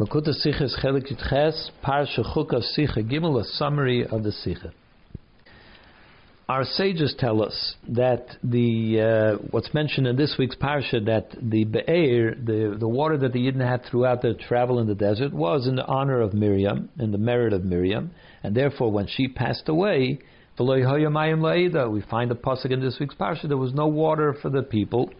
Lakuta Sikha is Chelik Yitches, Parsha Chuka Sikha Gimel, a summary of the Sikha. Our sages tell us that the uh, what's mentioned in this week's parsha that the be'er, the the water that the Yidden had throughout their travel in the desert, was in the honor of Miriam, in the merit of Miriam, and therefore when she passed away, we find a pasuk in this week's parsha there was no water for the people.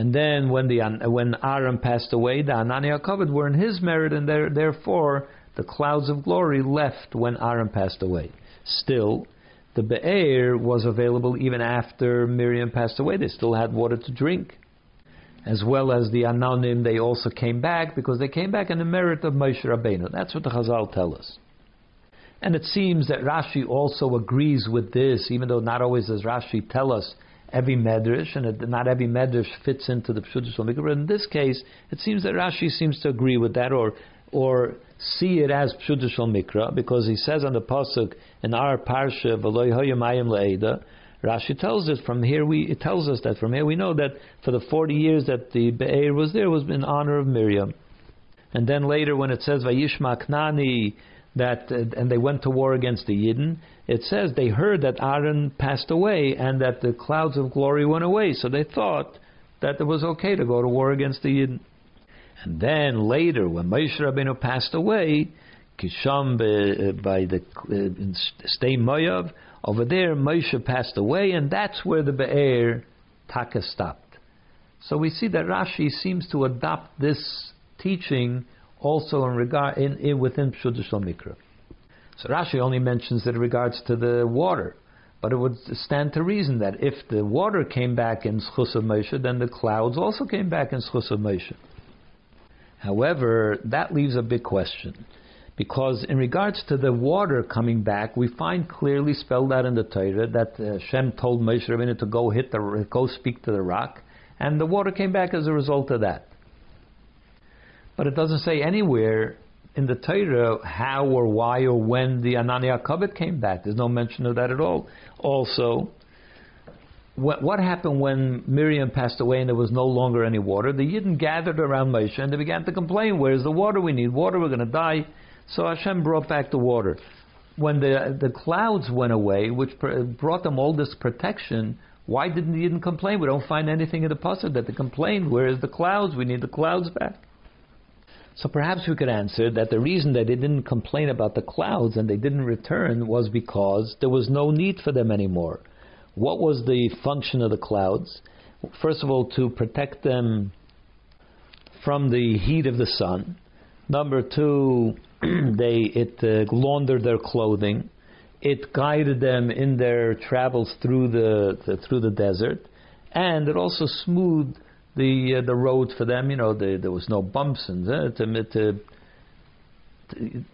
And then when the when Aaron passed away, the Anania Kavod were in his merit, and there, therefore the clouds of glory left when Aaron passed away. Still, the Be'er was available even after Miriam passed away. They still had water to drink. As well as the Anonim, they also came back because they came back in the merit of Moshe Rabbeinu. That's what the Chazal tell us. And it seems that Rashi also agrees with this, even though not always does Rashi tell us every medrash, and it, not every medrash fits into the Pshudah Mikra. But in this case, it seems that Rashi seems to agree with that, or or see it as Pshudah Mikra, because he says on the pasuk in our parsha V'loy Hoyamayim Le'eda. Rashi tells us from here we it tells us that from here we know that for the forty years that the Be'er was there was in honor of Miriam. And then later when it says Vayishma Knani that uh, and they went to war against the Yidden, it says they heard that Aaron passed away and that the clouds of glory went away, so they thought that it was okay to go to war against the Yidden. And then later, when Moshe Rabbeinu passed away, Kisham uh, by the uh, Stay Moav, over there Moshe passed away, and that's where the Be'er Taka stopped. So we see that Rashi seems to adopt this teaching also in regard in, in within Pshudah Mikra. So Rashi only mentions it in regards to the water, but it would stand to reason that if the water came back in Schus of Moshe, then the clouds also came back in Schus of Moshe. However, that leaves a big question. Because in regards to the water coming back, we find clearly spelled out in the Torah that Shem told Moshe Rabbeinu to go hit the go speak to the rock, and the water came back as a result of that. But it doesn't say anywhere in the Torah how or why or when the Anania Kavod came back. There's no mention of that at all. Also, what, what, happened when Miriam passed away and there was no longer any water? The Yidden gathered around Moshe and they began to complain, Where's the water? We need water, we're going to die. So Hashem brought back the water. When the, the clouds went away, which brought them all this protection, why didn't the Yidden complain? We don't find anything in the Pasuk that they complained. Where is the clouds? We need the clouds back. So perhaps we could answer that the reason that they didn't complain about the clouds and they didn't return was because there was no need for them anymore. What was the function of the clouds? First of all, to protect them from the heat of the sun. Number two, they it uh, laundered their clothing. It guided them in their travels through the, the through the desert, and it also smoothed the uh, the road for them. You know, the, there was no bumps and uh, to, to, to,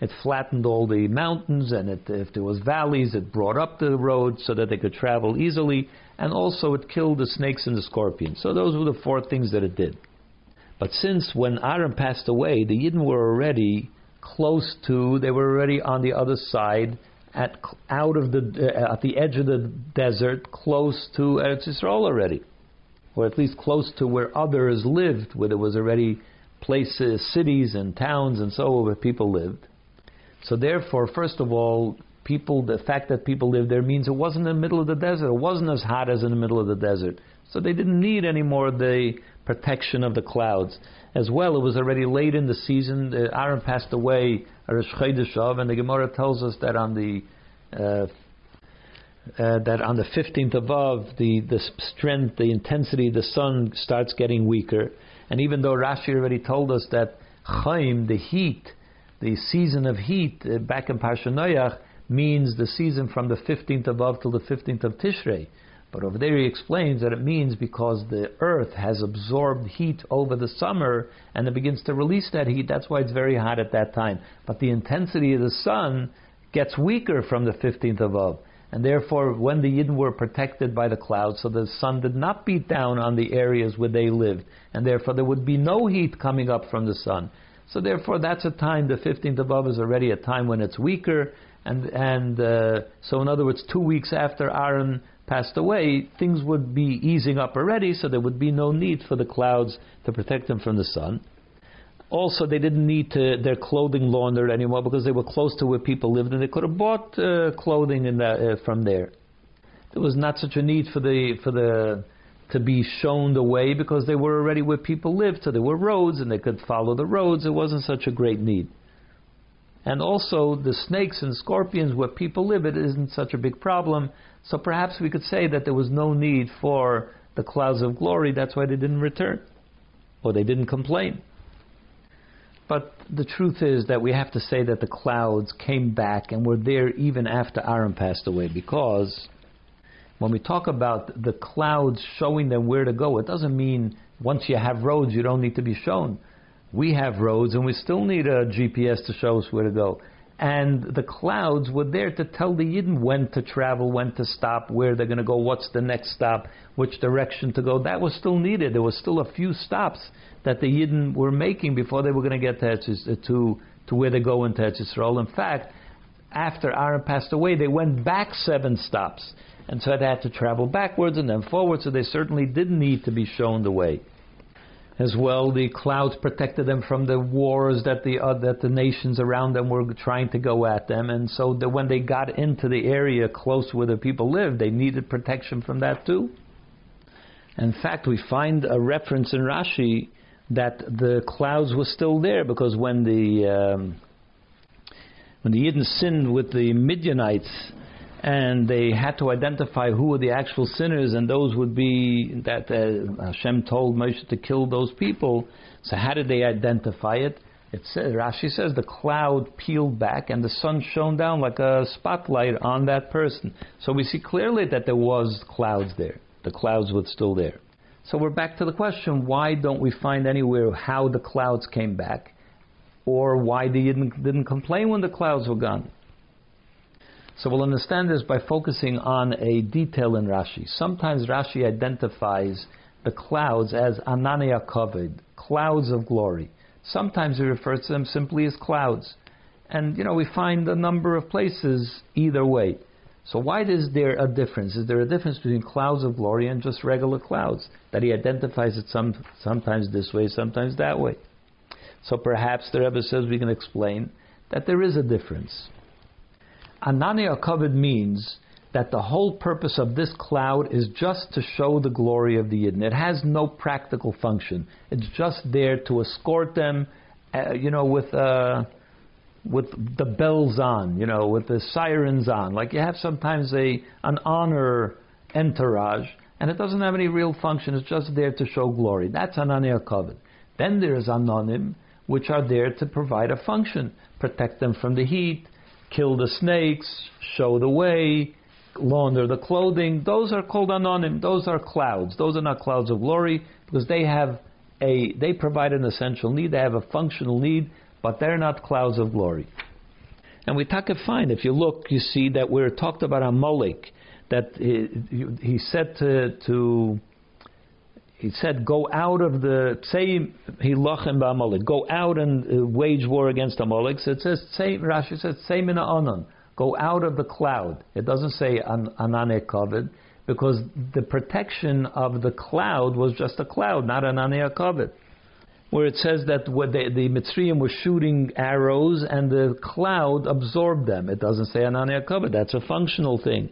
it flattened all the mountains, and it, if there was valleys, it brought up the road so that they could travel easily, and also it killed the snakes and the scorpions. So those were the four things that it did. But since when Aaron passed away, the Yidden were already close to, they were already on the other side, at out of the uh, at the edge of the desert, close to Eretz Yisrael already or at least close to where others lived, where there was already places, cities and towns and so where people lived. So therefore, first of all, people, the fact that people lived there means it wasn't in the middle of the desert. It wasn't as hot as in the middle of the desert. So they didn't need any more the protection of the clouds. As well, it was already late in the season. Aaron passed away, and the Gemara tells us that on the uh, uh, that on the 15th of Av, the, the strength, the intensity the sun starts getting weaker. And even though Rashi already told us that Chaim, the heat, the season of heat, uh, back in Parsha means the season from the 15th of Av till the 15th of Tishrei. But over there he explains that it means because the earth has absorbed heat over the summer and it begins to release that heat. That's why it's very hot at that time. But the intensity of the sun gets weaker from the 15th of Av. And therefore, when the Yidden were protected by the clouds, so the sun did not beat down on the areas where they lived, and therefore there would be no heat coming up from the sun. So therefore, that's a time. The 15th of Av is already a time when it's weaker, and and uh, so in other words, two weeks after Aaron passed away, things would be easing up already, so there would be no need for the clouds to protect them from the sun. Also, they didn't need to, their clothing laundered anymore because they were close to where people lived, and they could have bought uh, clothing in that, uh, from there. There was not such a need for the for the to be shown the way because they were already where people lived, so there were roads and they could follow the roads. It wasn't such a great need. And also, the snakes and scorpions where people live, it isn't such a big problem. So perhaps we could say that there was no need for the clouds of glory. That's why they didn't return, or they didn't complain. But the truth is that we have to say that the clouds came back and were there even after Aaron passed away, because when we talk about the clouds showing them where to go, it doesn't mean once you have roads you don't need to be shown. We have roads and we still need a GPS to show us where to go. And the clouds were there to tell the Yidden when to travel, when to stop, where they're going to go, what's the next stop, which direction to go. That was still needed. There was still a few stops that the Yidden were making before they were going to get to, to, to where they go into Eretz Yisrael. In fact, after Aaron passed away, they went back seven stops. And so they had to travel backwards and then forwards, so they certainly didn't need to be shown the way. As well, the clouds protected them from the wars that the uh, that the nations around them were trying to go at them, and so that when they got into the area close where the people lived, they needed protection from that too. In fact, we find a reference in Rashi that the clouds were still there because when the um, when the Yidden sinned with the Midianites, and they had to identify who were the actual sinners, and those would be that uh, Hashem told Moshe to kill those people. So how did they identify it? It says, Rashi says the cloud peeled back and the sun shone down like a spotlight on that person. So we see clearly that there was clouds there. The clouds were still there. So we're back to the question: Why don't we find anywhere how the clouds came back, or why they didn't, didn't complain when the clouds were gone? So we'll understand this by focusing on a detail in Rashi. Sometimes Rashi identifies the clouds as Anania Kavod, clouds of glory. Sometimes he refers to them simply as clouds. And, you know, we find a number of places either way. So why is there a difference? Is there a difference between clouds of glory and just regular clouds? That he identifies it some, sometimes this way, sometimes that way. So perhaps the Rebbe says we can explain that there is a difference. Anania Kavod means that the whole purpose of this cloud is just to show the glory of the Yidden. It has no practical function. It's just there to escort them, uh, you know, with uh, with the bells on, you know, with the sirens on. Like you have sometimes a an honor entourage, and it doesn't have any real function. It's just there to show glory. That's Anania Kavod. Then there's Anonim, which are there to provide a function, protect them from the heat, kill the snakes, show the way, launder the clothing. Those are called anonim. Those are clouds. Those are not clouds of glory because they have a they provide an essential need. They have a functional need, but they're not clouds of glory. And we take talk fine. If you look, you see that we're talked about a Amalek. That he, he said to to he said, "Go out of the say he hilachem ba'amalek. Go out and uh, wage war against Amalek." So it says, "Say." Rashi says, "Say mina anon." Go out of the cloud. It doesn't say an, anane kavod because the protection of the cloud was just a cloud, not an anane kavod. Where it says that the, the Mitzrayim were shooting arrows and the cloud absorbed them. It doesn't say anane kavod. That's a functional thing.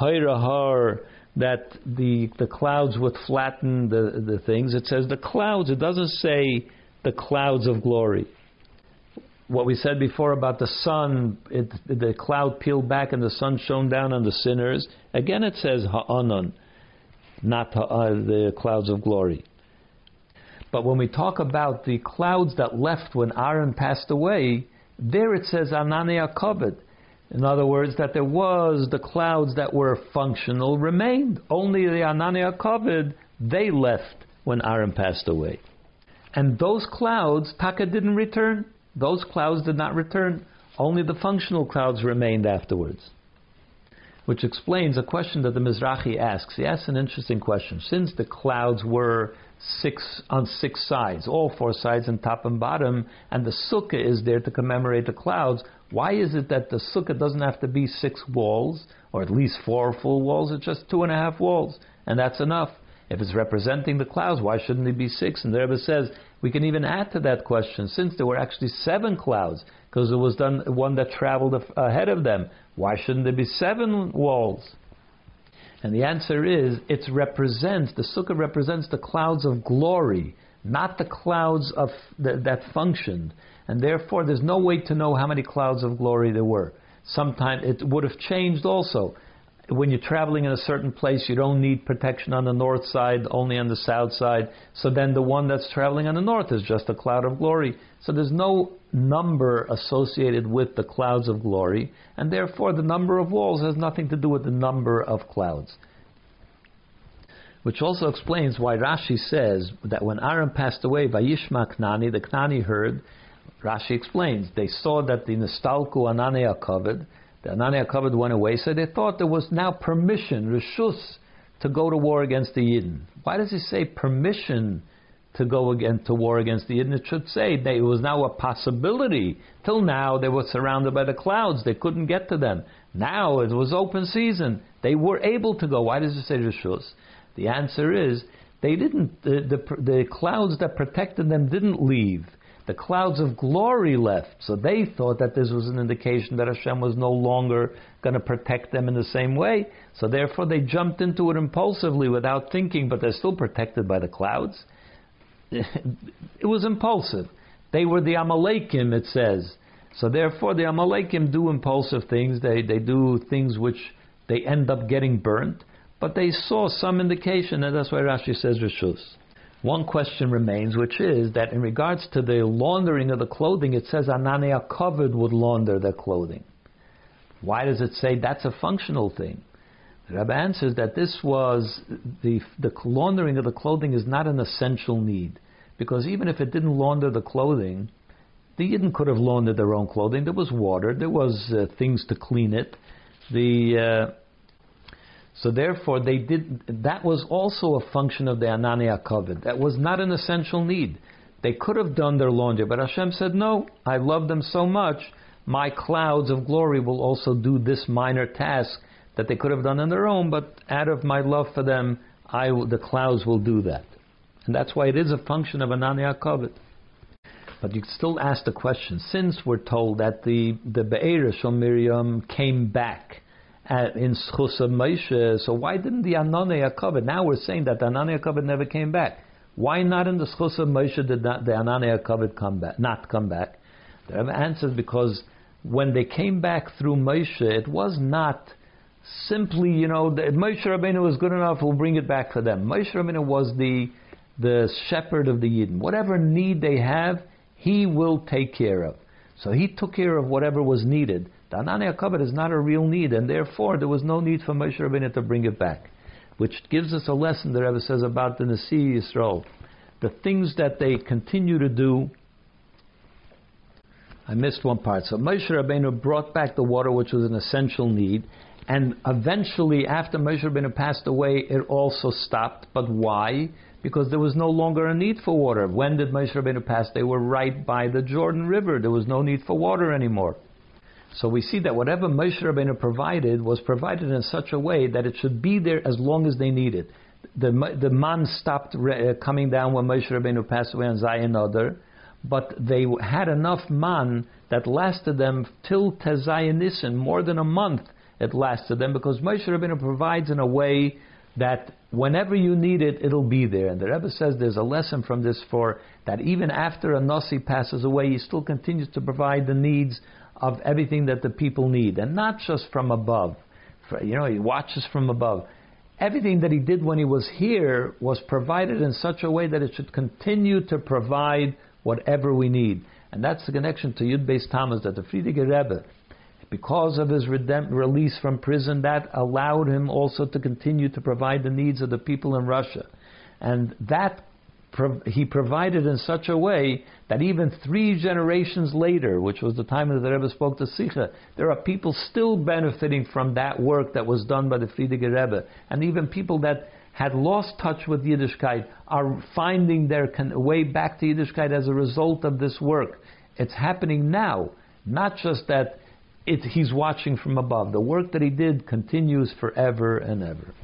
Hayrahar that the the clouds would flatten the, the things. It says the clouds. It doesn't say the clouds of glory. What we said before about the sun, it, the cloud peeled back and the sun shone down on the sinners. Again, it says ha'anon, not the clouds of glory. But when we talk about the clouds that left when Aaron passed away, there it says anania kavod. In other words, that there was the clouds that were functional remained. Only the Anania Kavod, they left when Aaron passed away. And those clouds, Taka didn't return. Those clouds did not return. Only the functional clouds remained afterwards. Which explains a question that the Mizrahi asks. He asks an interesting question. Since the clouds were six on six sides, all four sides and top and bottom, and the sukkah is there to commemorate the clouds, why is it that the sukkah doesn't have to be six walls? or at least four full walls, it's just two and a half walls, and that's enough. If it's representing the clouds, why shouldn't it be six? And the Rebbe says we can even add to that question, since there were actually seven clouds, because there was done one that traveled ahead of them. Why shouldn't there be seven walls? And the answer is, it represents the sukkah represents the clouds of glory, not the clouds of that functioned, and therefore there's no way to know how many clouds of glory there were. Sometimes it would have changed also when you're traveling in a certain place, you don't need protection on the north side, only on the south side. So then the one that's traveling on the north is just a cloud of glory. So there's no number associated with the clouds of glory, and therefore the number of walls has nothing to do with the number of clouds. Which also explains why Rashi says that when Aaron passed away, Vayishma Knani, the Knani heard, Rashi explains, they saw that the Nistalku Ananea Kavod, the Anania Kavod went away, so they thought there was now permission, reshus, to go to war against the Yidden. Why does he say permission to go again to war against the Yidden? It should say that it was now a possibility. Till now, they were surrounded by the clouds; they couldn't get to them. Now it was open season; they were able to go. Why does it say reshus? The answer is they didn't. The, the, the clouds that protected them didn't leave the clouds of glory left. So they thought that this was an indication that Hashem was no longer going to protect them in the same way. So therefore they jumped into it impulsively without thinking, but they're still protected by the clouds. it was impulsive. They were the Amalekim, it says. So therefore the Amalekim do impulsive things. They, they do things which they end up getting burnt. But they saw some indication, and that's why Rashi says Rishus. One question remains, which is that in regards to the laundering of the clothing, it says Anania Kavod would launder their clothing. Why does it say that's a functional thing? The Rebbe answers that this was the the laundering of the clothing is not an essential need, because even if it didn't launder the clothing, the Yidden could have laundered their own clothing. There was water, there was uh, things to clean it. The uh, so therefore, they did. That was also a function of the Anania Kavod. That was not an essential need. They could have done their laundry, but Hashem said, "No, I love them so much. My clouds of glory will also do this minor task that they could have done on their own. But out of my love for them, I, the clouds will do that." And that's why it is a function of Anania Kavod. But you still ask the question: since we're told that the the Be'erish Miriam came back in Schus of Moshe. So why didn't the Anania Kavod? Now we're saying that the Anania Kavod never came back. Why not in the of Moshe did not, the Anania Kavod come back, not come back? The Rebbe answers because when they came back through Moshe, it was not simply, you know, Moshe Rabbeinu was good enough, we'll bring it back for them. Moshe Rabbeinu was the the shepherd of the Yidden. Whatever need they have, he will take care of. So he took care of whatever was needed. The Anania Kavod is not a real need, and therefore there was no need for Moshe Rabbeinu to bring it back. Which gives us a lesson, the Rebbe says, about the Nasi Yisrael. The things that they continue to do. I missed one part. So Moshe Rabbeinu brought back the water, which was an essential need, and eventually, after Moshe Rabbeinu passed away, it also stopped. But why? Because there was no longer a need for water. When did Moshe Rabbeinu pass? They were right by the Jordan River. There was no need for water anymore. So we see that whatever Moshe Rabbeinu provided was provided in such a way that it should be there as long as they need it. The, the man stopped re- uh, coming down when Moshe Rabbeinu passed away on Zayin Adar, but they had enough man that lasted them till Tezayin Nisan, more than a month it lasted them, because Moshe Rabbeinu provides in a way that whenever you need it, it'll be there. And the Rebbe says there's a lesson from this for that even after a Nasi passes away, he still continues to provide the needs of everything that the people need, and not just from above. For, you know, he watches from above. Everything that he did when he was here was provided in such a way that it should continue to provide whatever we need. And that's the connection to Yud Beis Tammuz that the Frierdiker Rebbe, because of his redemp- release from prison, that allowed him also to continue to provide the needs of the people in Russia. And that he provided in such a way that even three generations later, which was the time that the Rebbe spoke to Sicha, there are people still benefiting from that work that was done by the Frierdiker Rebbe, and even people that had lost touch with Yiddishkeit are finding their way back to Yiddishkeit as a result of this work. It's happening now, not just that it, he's watching from above. The work that he did continues forever and ever.